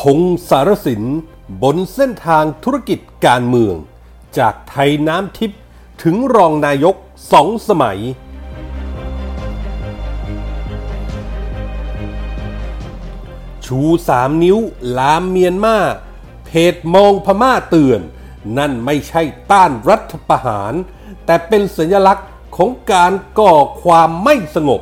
พงสารสินบนเส้นทางธุรกิจการเมือง จากไทยน้ำทิพย์ถึงรองนายกสองสมัย ชูสามนิ้วลามเมียนมาเพจมองพม่าเตือน นั่นไม่ใช่ต้านรัฐประหาร แต่เป็นสัญลักษณ์ของการก่อความไม่สงบ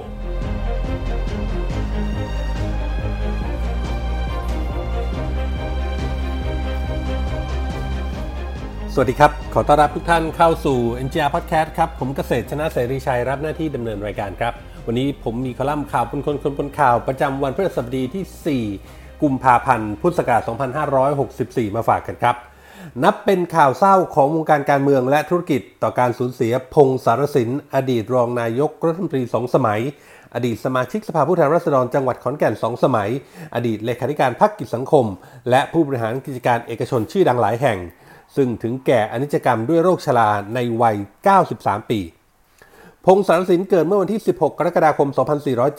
สวัสดีครับ ขอต้อนรับทุกท่านเข้าสู่ NGR Podcast ครับ ผมเกษตรชนะเสรีชัยรับหน้าที่ดำเนินรายการครับ วันนี้ผมมีคอลัมน์ข่าวคนคนคนคนข่าวประจำวันพฤหัสบดีที่ 4 กุมภาพันธ์ พุทธศักราช 2564 มาฝากกันครับ นับเป็นข่าวเศร้าของวงการการเมืองและธุรกิจต่อการสูญเสียพงสารสิน อดีตรองนายกรัฐมนตรีสองสมัย อดีตสมาชิกสภาผู้แทนราษฎรจังหวัดขอนแก่นสองสมัย อดีตเลขาธิการพรรคกิจสังคม และผู้บริหารกิจการเอกชนชื่อดังหลายแห่ง ซึ่งถึงแก่อนิจกรรมด้วยโรคชราในวัย 93 ปี พงศารสินเกิดเมื่อวันที่ 16 กรกฎาคม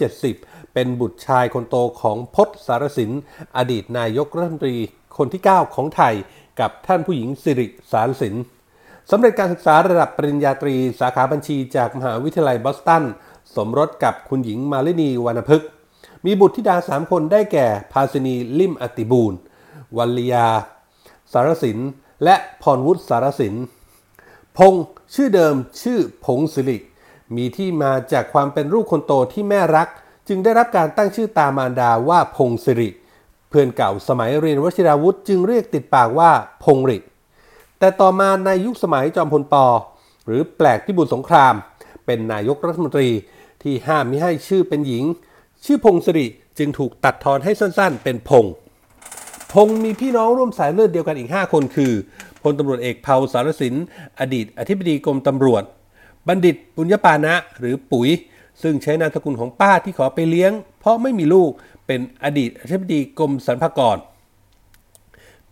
2470 เป็นบุตรชายคนโตของพศสารสิน อดีตนายกรัฐมนตรีคนที่ 9 ของไทย กับท่านผู้หญิงสิริสารสินสำเร็จการศึกษาระดับปริญญาตรีสาขาบัญชีจากมหาวิทยาลัยบอสตัน สมรสกับคุณหญิงมาลินีวรรณพฤกษ์มีบุตรธิดาสามคนได้แก่ ภาสินีลิมอติบูรณ์วัลยา สารสิน และพรวุฒิสารสิน พงษ์ชื่อเดิมชื่อพงศิริมีที่มาจากความเป็นลูกคนโตที่แม่รัก จึงได้รับการตั้งชื่อตามารดาว่าพงศิริ เพื่อนเก่าสมัยเรียนวชิราวุธจึงเรียกติดปากว่าพงริ แต่ต่อมาในยุคสมัยจอมพลปอหรือแปลกพิบูลสงคราม เป็นนายกรัฐมนตรีที่ห้ามมิให้ชื่อเป็นหญิง ชื่อพงศิริจึงถูกตัดทอนให้สั้นๆ เป็นพง์ พงมีพี่น้องร่วมสายเลือดเดียวกันอีก 5 คนคือพลตำรวจเอกเผาสารสิน อดีต อธิบดีกรมตำรวจ บัณฑิตปุญญปานะ หรือปุ๋ย ซึ่งใช้นามสกุลของป้าที่ขอไปเลี้ยง เพราะไม่มีลูกเป็นอดีตอธิบดีกรมสรรพากร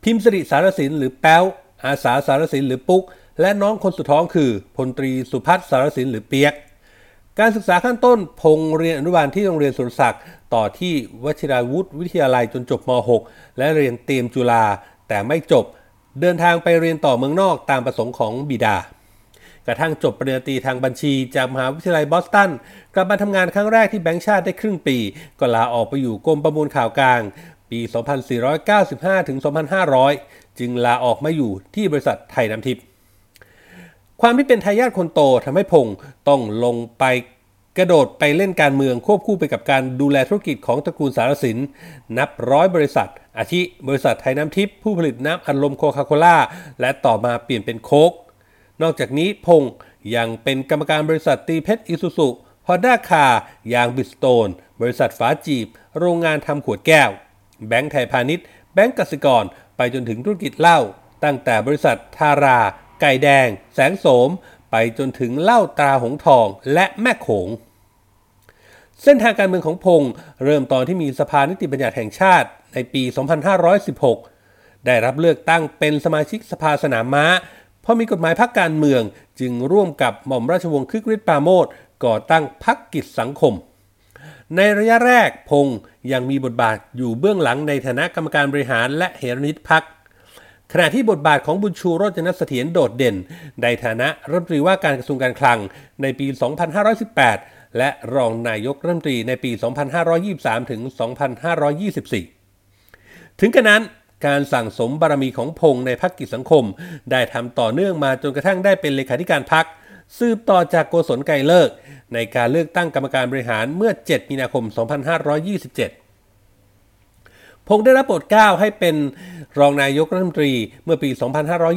พิมพ์สิริสารสินหรือแป๊วอาสาสารสินหรือปุ๊ก และน้องคนสุดท้องคือพลตรีสุพัฒน์สารสินหรือเปียก การศึกษาขั้นต้นพงเรียนอนุบาลที่โรงเรียนสุรศักดิ์ต่อที่วชิราวุธวิทยาลัยจนจบม .6 และเรียนเตรียมจุฬาแต่ไม่จบ เดินทางไปเรียนต่อเมืองนอกตามประสงค์ของบิดา กระทั่งจบปริญญาตรีทางบัญชีจากมหาวิทยาลัยบอสตัน กลับมาทำงานครั้งแรกที่แบงก์ชาติได้ครึ่งปี ก็ลาออกไปอยู่กรมประมูลข่าวกลาง ปี 2495 ถึง 2500 จึงลาออกมาอยู่ที่บริษัทไทยน้ำทิพย์ ความที่เป็นทายาทคนโตทำให้พงษ์ต้องลงไปกระโดดไปเล่นการเมืองควบคู่ไปกับการดูแลธุรกิจของตระกูลสารสิน นับร้อยบริษัท อาทิบริษัทไทยน้ำทิพย์ผู้ผลิตน้ำอัดลมโคคาโคล่าและต่อมาเปลี่ยนเป็นโค้กนอกจากนี้พงษ์ยังเป็นกรรมการบริษัทตีเพชรอิสุสุฮอนด้าคายางบิสโตน บริษัทฝาจีบ โรงงานทำขวดแก้ว แบงก์ไทยพาณิชย์ แบงก์กสิกร ไปจนถึงธุรกิจเหล้า ตั้งแต่บริษัททารา ไก่แดง แสงโสม ไปจนถึงเหล้าตาหงทองและแม่โขง เส้นทางการเมืองของพงษ์เริ่มตอนที่มีสภานิติบัญญัติแห่งชาติในปี 2516 ได้รับเลือกตั้งเป็นสมาชิกสภาสนามม้าเพราะมีกฎหมายพักการเมืองจึงร่วมกับหม่อมราชวงศ์คึกฤทธิ์ปราโมทก่อตั้งพักกิจสังคม ในระยะแรกพงษ์ยังมีบทบาทอยู่เบื้องหลังในฐานะกรรมการบริหารและเหรนิตพัก ขณะที่บทบาทของบุญชูโรจนเสถียรโดดเด่น ในฐานะรัฐมนตรีว่าการกระทรวงการคลังในปี 2518 และรองนายกรัฐมนตรีในปี 2523 ถึง 2524 ถึงกระนั้นการสั่งสมบารมีของพงษ์ในพักกิจสังคม ได้ทำต่อเนื่องมาจนกระทั่งได้เป็นเลขาธิการพัก สืบต่อจากโกศลไกรเลิก ในการเลือกตั้งกรรมการบริหารเมื่อ 7 มีนาคม 2527 พงษ์ได้รับโปรดเกล้าให้เป็นรองนายกรัฐมนตรีเมื่อปี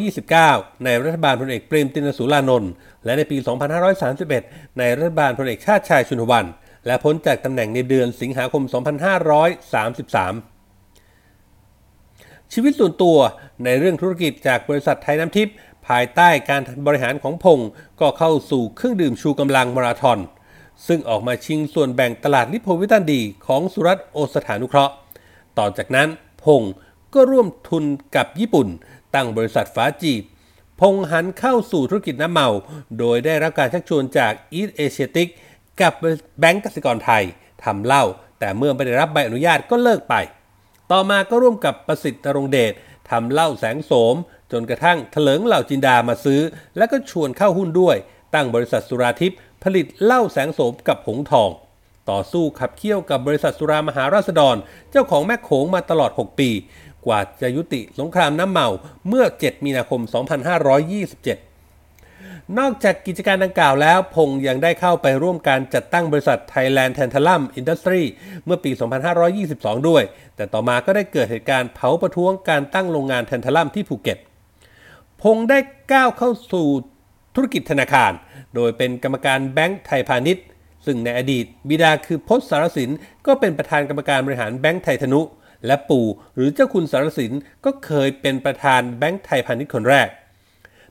2529 ในรัฐบาลพลเอกเปรมตินสุรานนท์และในปี 2531 ในรัฐบาลพลเอกชาติชายชุนวัน และพ้นจากตำแหน่งในเดือนสิงหาคม 2533 ชีวิตส่วนตัวในเรื่องธุรกิจจากบริษัทไทยน้ำทิพย์ภายใต้การบริหารของพงษ์ก็เข้าสู่เครื่องดื่มชูกำลังมาราธอนซึ่งออกมาชิงส่วนแบ่งตลาดลิโพวิตันดีของสุรัตน์โอสถานุเคราะห์ ต่อจากนั้นพงษ์ก็ร่วมทุนกับญี่ปุ่น ตั้งบริษัทฟ้าจีบ พงษ์หันเข้าสู่ธุรกิจน้ำเมา โดยได้รับการชักชวนจากอีสเอเชียติกกับแบงก์กสิกรไทยทำเหล้าแต่เมื่อไม่ได้รับใบอนุญาตก็เลิกไป ต่อมาก็ร่วมกับประสิทธิ์ตรงเดชทำเหล้าแสงโสม จนกระทั่งเถลิงเหล่าจินดามาซื้อ แล้วก็ชวนเข้าหุ้นด้วย ตั้งบริษัทสุราทิพย์ผลิตเหล้าแสงโสมกับหงทอง ต่อสู้ขับเคี่ยวกับบริษัทสุรามหาราษฎร เจ้าของแม่โขงมาตลอด 6 ปี กว่าจะยุติสงครามน้ำเมาเมื่อ 7 มีนาคม 2527นอกจากกิจการดังกล่าวแล้ว พงยังได้เข้าไปร่วมการจัดตั้งบริษัท Thailand Tantalum Industry เมื่อปี 2522 ด้วย แต่ต่อมาก็ได้เกิดเหตุการณ์เผาประท้วงการตั้งโรงงานแทนทัลัมที่ภูเก็ต พงได้ก้าวเข้าสู่ธุรกิจธนาคาร โดยเป็นกรรมการแบงก์ไทยพาณิชย์ ซึ่งในอดีตบิดาคือพศสารสินก็เป็นประธานกรรมการบริหารแบงก์ไทยธนุ และปู่หรือเจ้าคุณสารสินก็เคยเป็นประธานแบงก์ไทยพาณิชย์คนแรก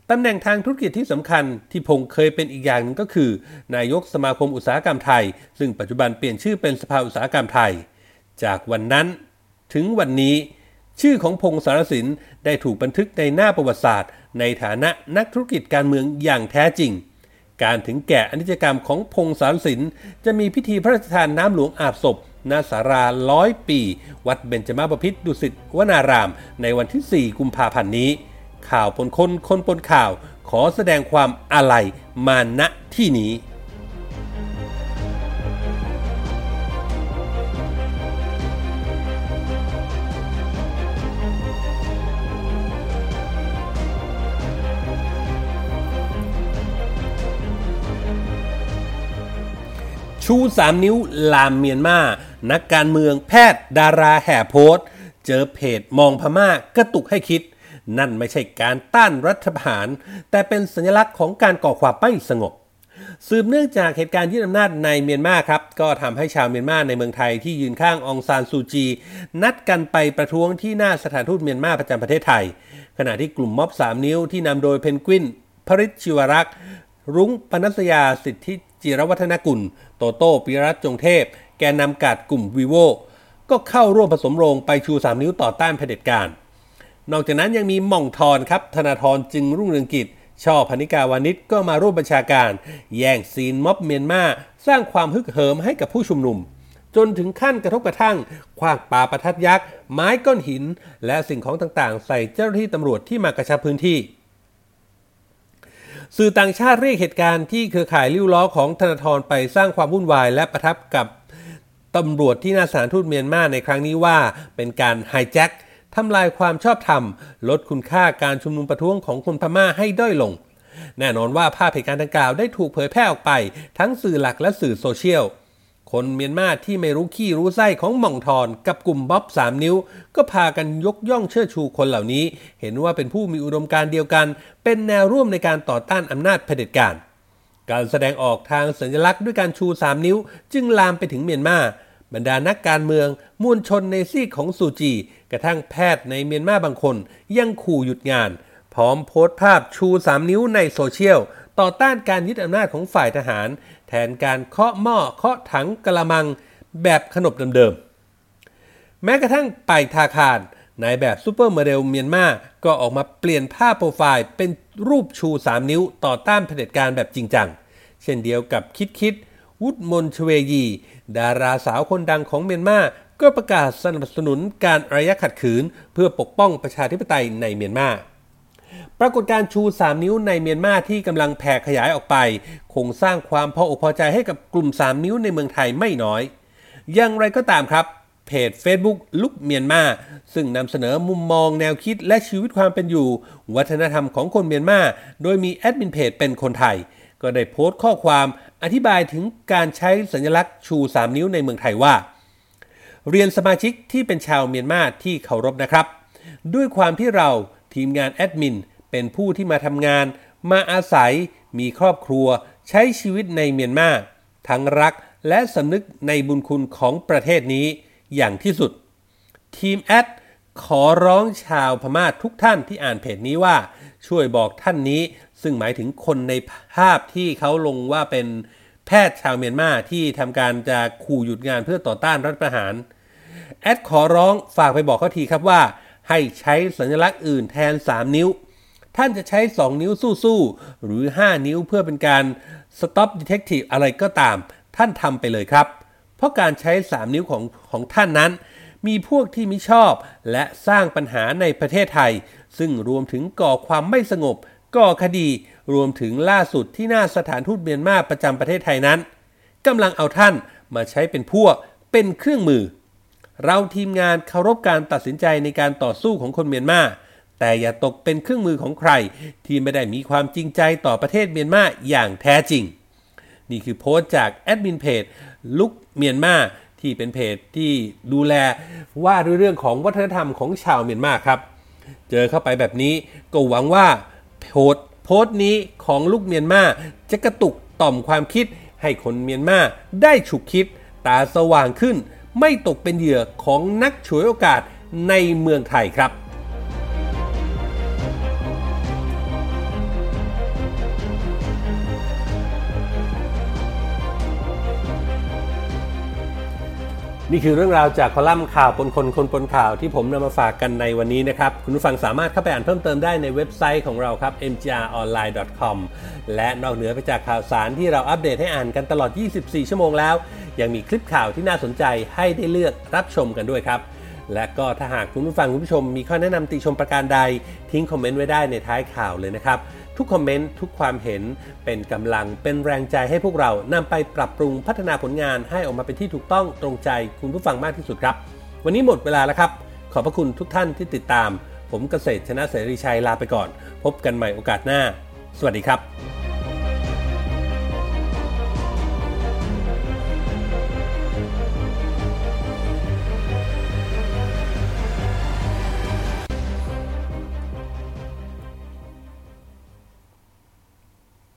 ตำแหน่งทางธุรกิจที่สำคัญที่พงเคยเป็นอีกอย่างนึงก็คือ นายกสมาคมอุตสาหกรรมไทย ซึ่งปัจจุบันเปลี่ยนชื่อเป็นสภาอุตสาหกรรมไทย จากวันนั้นถึงวันนี้ ชื่อของพงสารสินได้ถูกบันทึกในหน้าประวัติศาสตร์ ในฐานะนักธุรกิจการเมืองอย่างแท้จริง การถึงแก่อนิจกรรมของพงศารสินจะมีพิธีพระราชทานน้ำหลวงอาบศพณสาราร้อยปี วัดเบญจมาบพิษดุสิตวนาราม ในวันที่ 4 กุมภาพันธ์นี้ ข่าวปนคนคนปนข่าว ขอแสดงความอาลัยมาณที่นี้ ชูสามนิ้วลามเมียนมา นักการเมืองแพทย์ดาราแห่โพสเจอเพจมองพม่ากระตุกให้คิด นั่นไม่ใช่การต้านรัฐประหาร แต่เป็นสัญลักษณ์ของการก่อความไม่สงบสืบเนื่องจากเหตุการณ์ยึดอำนาจในเมียนมาครับ ก็ทำให้ชาวเมียนมาในเมืองไทยที่ยืนข้างองซานซูจี นัดกันไปประท้วงที่หน้าสถานทูตเมียนมาประจำประเทศไทย ขณะที่กลุ่มม็อบ 3 นิ้วที่นำโดยเพนกวินพริชชิวรักษ์รุ้งปนัสยาสิทธิ จิรวัฒนกุล โตโต้ปิรัตจงเทพ แกนนำกาดกลุ่มวีโวก็เข้าร่วมผสมโรงไปชู 3 นิ้วต่อต้านเผด็จการ นอกจากนั้นยังมีม่องทอนครับ ธนาธรจึงรุ่งเรืองกิจ ช่อพรรณิการ์ วานิชก็มาร่วมบัญชาการ แย่งซีนม็อบเมียนมา สร้างความฮึกเหิมให้กับผู้ชุมนุม จนถึงขั้นกระทบกระทั่งขว้างปาประทัดยักษ์ ไม้ก้อนหิน และสิ่งของต่างๆ ใส่เจ้าหน้าที่ตำรวจที่มากระชับพื้นที่ สื่อต่างชาติเรียกเหตุการณ์ที่เครือข่ายลิ้วล้อของธนาธรไปสร้างความวุ่นวายและประทับกับตำรวจที่หน้าสถานทูตเมียนมาในครั้งนี้ว่าเป็นการไฮแจ็คทำลายความชอบธรรม ลดคุณค่าการชุมนุมประท้วงของคนพม่าให้ด้อยลง แน่นอนว่าภาพเหตุการณ์ดังกล่าวได้ถูกเผยแพร่ออกไป ทั้งสื่อหลักและสื่อโซเชียล คนเมียนมาที่ไม่รู้ขี้รู้ไส้ของหม่องทอนกับกลุ่มบ๊อบสามนิ้ว ก็พากันยกย่องเชิดชูคนเหล่านี้ เห็นว่าเป็นผู้มีอุดมการเดียวกัน เป็นแนวร่วมในการต่อต้านอำนาจเผด็จการ การแสดงออกทางสัญลักษณ์ด้วยการชู 3 นิ้ว จึงลามไปถึงเมียนมาบรรดานักการเมืองมวลชนในซีกของซูจี กระทั่งแพทย์ในเมียนมาบางคน ยังขู่หยุดงาน พร้อมโพสต์ภาพชู 3 นิ้วในโซเชียลต่อต้านการยึดอำนาจของฝ่ายทหาร แทนการเคาะหม้อเคาะถังกะละมังแบบขนบเดิมๆ แม้กระทั่งไป่ ทาคนนายแบบซูเปอร์โมเดลเมียนมาก็ออกมาเปลี่ยนภาพโปรไฟล์เป็นรูปชู 3 นิ้วต่อต้านเผด็จการแบบจริงจัง เช่นเดียวกับคิดคิด วุฒมนชเวยี ดาราสาวคนดังของเมียนมาก็ประกาศสนับสนุนการอารยะขัดขืน เพื่อปกป้องประชาธิปไตยในเมียนมา ปรากฏการชู 3 นิ้วในเมียนมาที่กำลังแผ่ขยายออกไป คงสร้างความพออกพอใจให้กับกลุ่ม 3 นิ้วในเมืองไทยไม่น้อย อย่างไรก็ตามครับ เพจ Facebook ลุกเมียนมาซึ่งนำเสนอมุมมองแนวคิดและชีวิตความเป็นอยู่ วัฒนธรรมของคนเมียนมาโดยมีแอดมินเพจเป็นคนไทย ก็ได้โพสต์ข้อความอธิบายถึงการใช้สัญลักษณ์ชู 3 นิ้วในเมืองไทยว่า เรียนสมาชิกที่เป็นชาวเมียนมาที่เคารพนะครับ ด้วยความที่เรา ทีมงานแอดมินเป็นผู้ที่มาทำงาน มาอาศัย มีครอบครัว ใช้ชีวิตในเมียนมา ทั้งรักและสำนึกในบุญคุณของประเทศนี้อย่างที่สุด ทีมแอดขอร้องชาวพม่าทุกท่านที่อ่านเพจนี้ว่าช่วยบอกท่านนี้ ซึ่งหมายถึงคนในภาพที่เขาลงว่าเป็นแพทย์ชาวเมียนมาที่ทำการจะขู่หยุดงานเพื่อต่อต้านรัฐประหาร แอดขอร้องฝากไปบอกเขาทีครับว่า ให้ใช้สัญลักษณ์อื่นแทน 3 นิ้ว ท่านจะใช้ 2 นิ้วสู้ๆ หรือ 5 นิ้วเพื่อเป็นการ stop detective อะไรก็ตาม ท่านทำไปเลยครับ เพราะการใช้ 3 นิ้วของของท่านนั้น มีพวกที่มิชอบ และสร้างปัญหาในประเทศไทย ซึ่งรวมถึงก่อความไม่สงบ ก่อคดี รวมถึงล่าสุดที่หน้าสถานทูตเมียนมาประจำประเทศไทยนั้นกำลังเอาท่านมาใช้เป็นพวกเป็นเครื่องมือ เราทีมงานเคารพการตัดสินใจในการต่อสู้ของคนเมียนมาแต่อย่าตกเป็นเครื่องมือของใคร ที่ไม่ได้มีความจริงใจต่อประเทศเมียนมาอย่างแท้จริง นี่คือโพสต์จากแอดมินเพจลุกเมียนมาที่เป็นเพจที่ดูแลว่าด้วยเรื่องของวัฒนธรรมของชาวเมียนมาครับ เจอเข้าไปแบบนี้ก็หวังว่าโพสโพสต์นี้ของลูกเมียนมาจะกระตุกต่อมความคิดให้คนเมียนมาได้ฉุกคิดตาสว่างขึ้น ไม่ตกเป็นเหยื่อของนักฉวยโอกาสในเมืองไทยครับ นี่คือเรื่องราวจากคอลัมน์ข่าวปนคนคนปนข่าวที่ผมนำมาฝากกันในวันนี้นะครับ คุณผู้ฟังสามารถเข้าไปอ่านเพิ่มเติมได้ในเว็บไซต์ของเราครับ mgronline.com และนอกเหนือไปจากข่าวสารที่เราอัปเดตให้อ่านกันตลอด 24 ชั่วโมงแล้ว ยังมีคลิปข่าวที่น่าสนใจให้ได้เลือกรับชมกันด้วยครับ และก็ถ้าหากคุณผู้ฟังคุณผู้ชมมีข้อแนะนำติชมประการใด ทิ้งคอมเมนต์ไว้ได้ในท้ายข่าวเลยนะครับ ทุกคอมเมนต์ทุกความเห็นเป็นกำลังเป็นแรงใจให้พวกเรานำไปปรับปรุงพัฒนาผลงานให้ออกมาเป็นที่ถูกต้องตรงใจคุณผู้ฟังมากที่สุดครับ วันนี้หมดเวลาแล้วครับ ขอบพระคุณทุกท่านที่ติดตาม ผมเกษตรชนะเสรีชัยลาไปก่อน พบกันใหม่โอกาสหน้า สวัสดีครับ